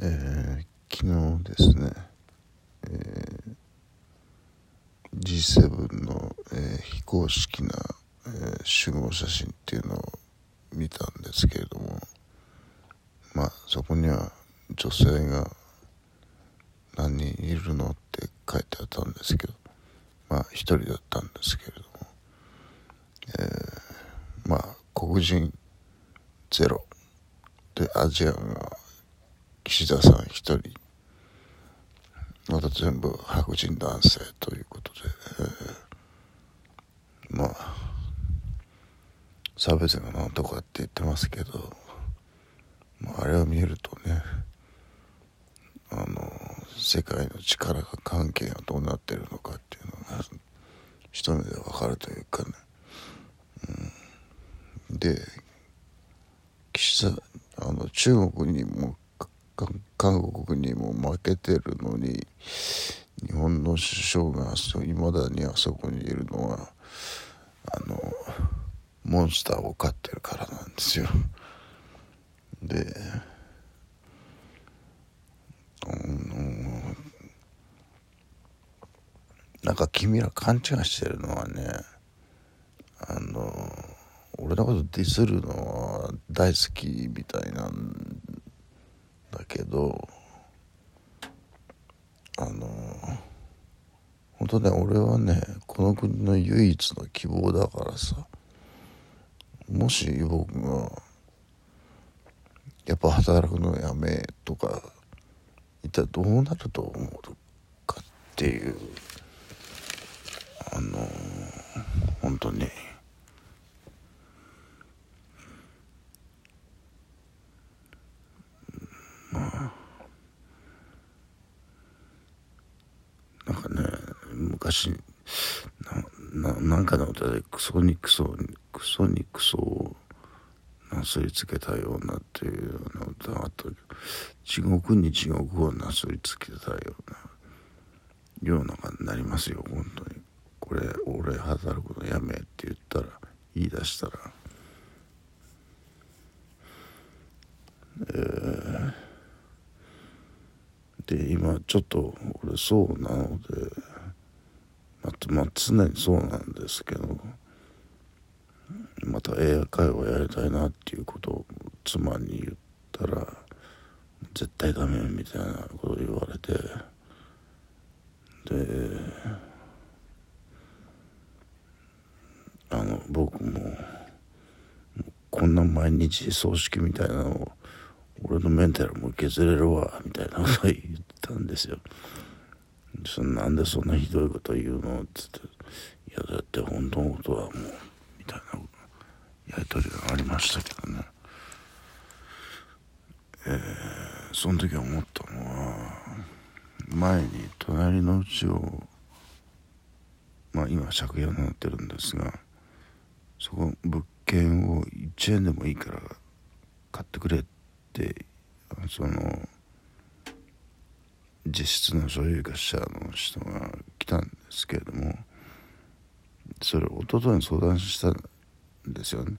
えー、昨日ですね、えー、G7 の、えー、非公式な、えー、集合写真っていうのを見たんですけれどもまあそこには女性が何人いるのって書いてあったんですけどまあ一人だったんですけれども、えー、まあ黒人ゼロでアジアが岸田さん一人。また全部白人男性ということで、えー、まあ差別がなんとかって言ってますけど、まあ、あれを見るとねあの世界の力が関係がどうなってるのかっていうのが一目でわかるというかね、うん、で岸田あの中国にも韓国にも負けてるのに日本の首相がいまだにあそこにいるのはあのモンスターを飼ってるからなんですよ。で、うん、なんか君ら勘違いしてるのはねあの俺のことディスるのは大好きみたいなんけどあの本当ね俺はねこの国の唯一の希望だからさもし僕がやっぱ働くのやめとか一体どうなると思うかっていうあの本当に。なんかね昔なななんかの歌でクソにクソにクソにクソをなすりつけたようなっていうような歌があった地獄に地獄をなすりつけたようなような感じになりますよ本当に。これ俺働くのやめって言ったら言い出したら。えー。で今ちょっと俺そうなのでまあ、まあ、常にそうなんですけどまた映画会話やりたいなっていうことを妻に言ったら絶対ダメみたいなことを言われてであの僕もこんな毎日葬式みたいなのを俺のメンタルも削れるわみたいなこと言ったんですよ。そなんでそんなひどいこと言うのっつっていやだって本当のことはもうみたいなやり取りがありましたけどね。えー、その時思ったのは前に隣のうちをまあ今借家になってるんですがそこ物件を1円でもいいから買ってくれってその実質の所有者の人が来たんですけれどもそれ一昨日に相談したんですよね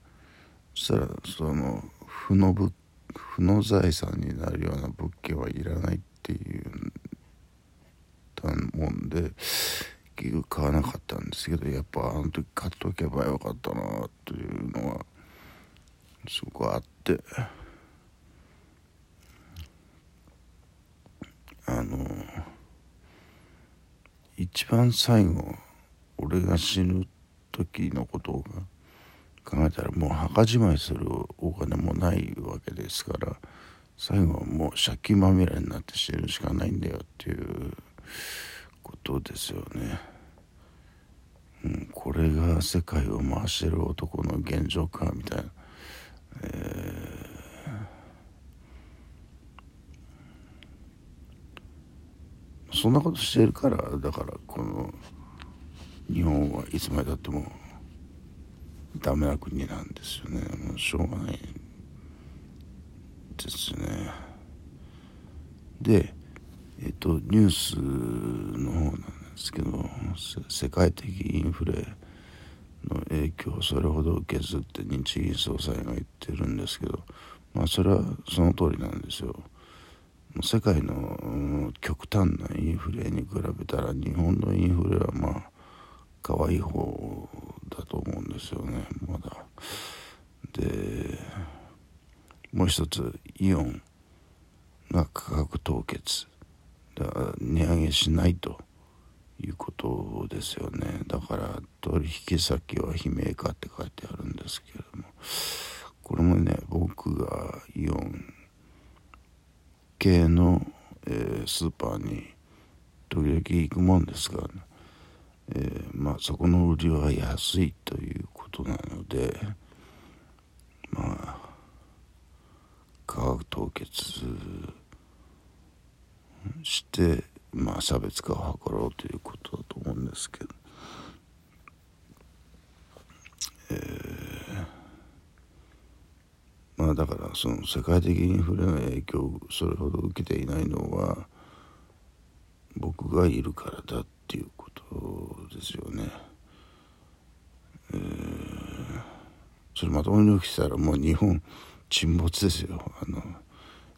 そしたらその負の物負の財産になるような物件はいらないっていうたもんで結局買わなかったんですけどやっぱあの時買っとけばよかったなというのはすごくあって。あの一番最後俺が死ぬ時のことを考えたらもう墓じまいするお金もないわけですから最後はもう借金まみれになって死ぬしかないんだよっていうことですよね。うん、これが世界を回してる男の現状かみたいな。えーそんなことしてるからだからこの日本はいつまでたってもダメな国なんですよね。もうしょうがないですね。でえっとニュースの方なんですけど世界的インフレの影響をそれほど受けずって日銀総裁が言ってるんですけどまあそれはその通りなんですよ。世界の極端なインフレに比べたら日本のインフレはまあ可愛い方だと思うんですよね。まだ。でもう一つイオンが価格凍結。だから値上げしないということですよね。だから取引先は悲鳴かって書いてあるんですけれども。これもね僕がイオン系の、えー、スーパーに時々行くもんですが、ね、えー、まあそこの売りは安いということなのでまあ価格凍結してまあ差別化を図ろうということだと思うんですけど、えー、だからその世界的インフレの影響をそれほど受けていないのは僕がいるからだっていうことですよね。えー、それまともに起きたらもう日本沈没ですよあの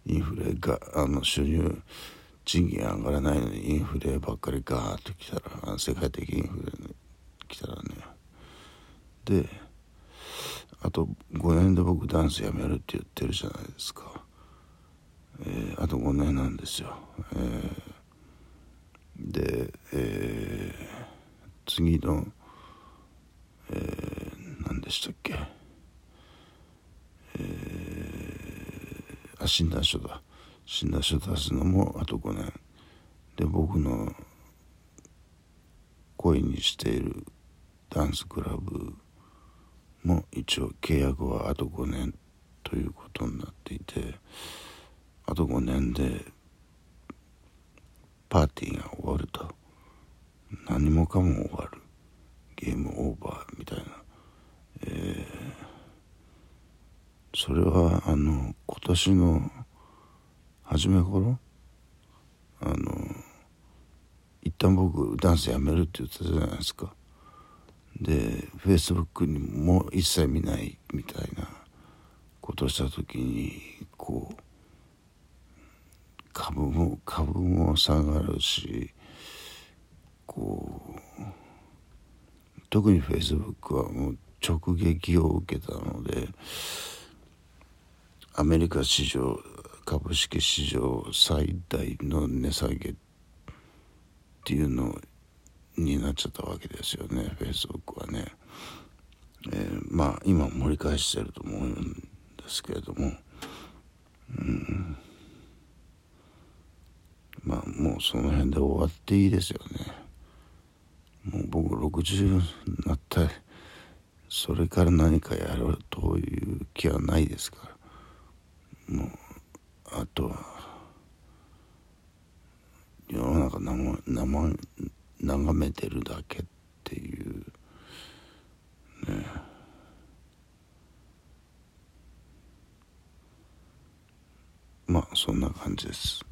インフレがあの収入賃金上がらないのにインフレばっかりガーッときたら世界的インフレに来たらねであと5年で僕ダンスやめるって言ってるじゃないですか、えー、あと5年なんですよ、えー、で、えー、次の、えー、何でしたっけ。えー、あ診断書だ。診断書出すのもあと5年。で僕の恋にしているダンスクラブも一応契約はあと5年ということになっていてあと5年でパーティーが終わると。何もかも終わる。ゲームオーバーみたいな、えー、それはあの今年の初め頃？あの一旦僕ダンスやめるって言ってたじゃないですか。でフェイスブックにも一切見ないみたいなことをした時にこう株も株も下がるしこう特にフェイスブックはもう直撃を受けたのでアメリカ市場株式市場最大の値下げっていうのをになっちゃったわけですよねフェイスブックはね。えー、まあ今盛り返してると思うんですけれども、うん、まあもうその辺で終わっていいですよね。もう僕60になったりそれから何かやろうという気はないですからもうあとは世の中生生眺めてるだけっていうねまあそんな感じです。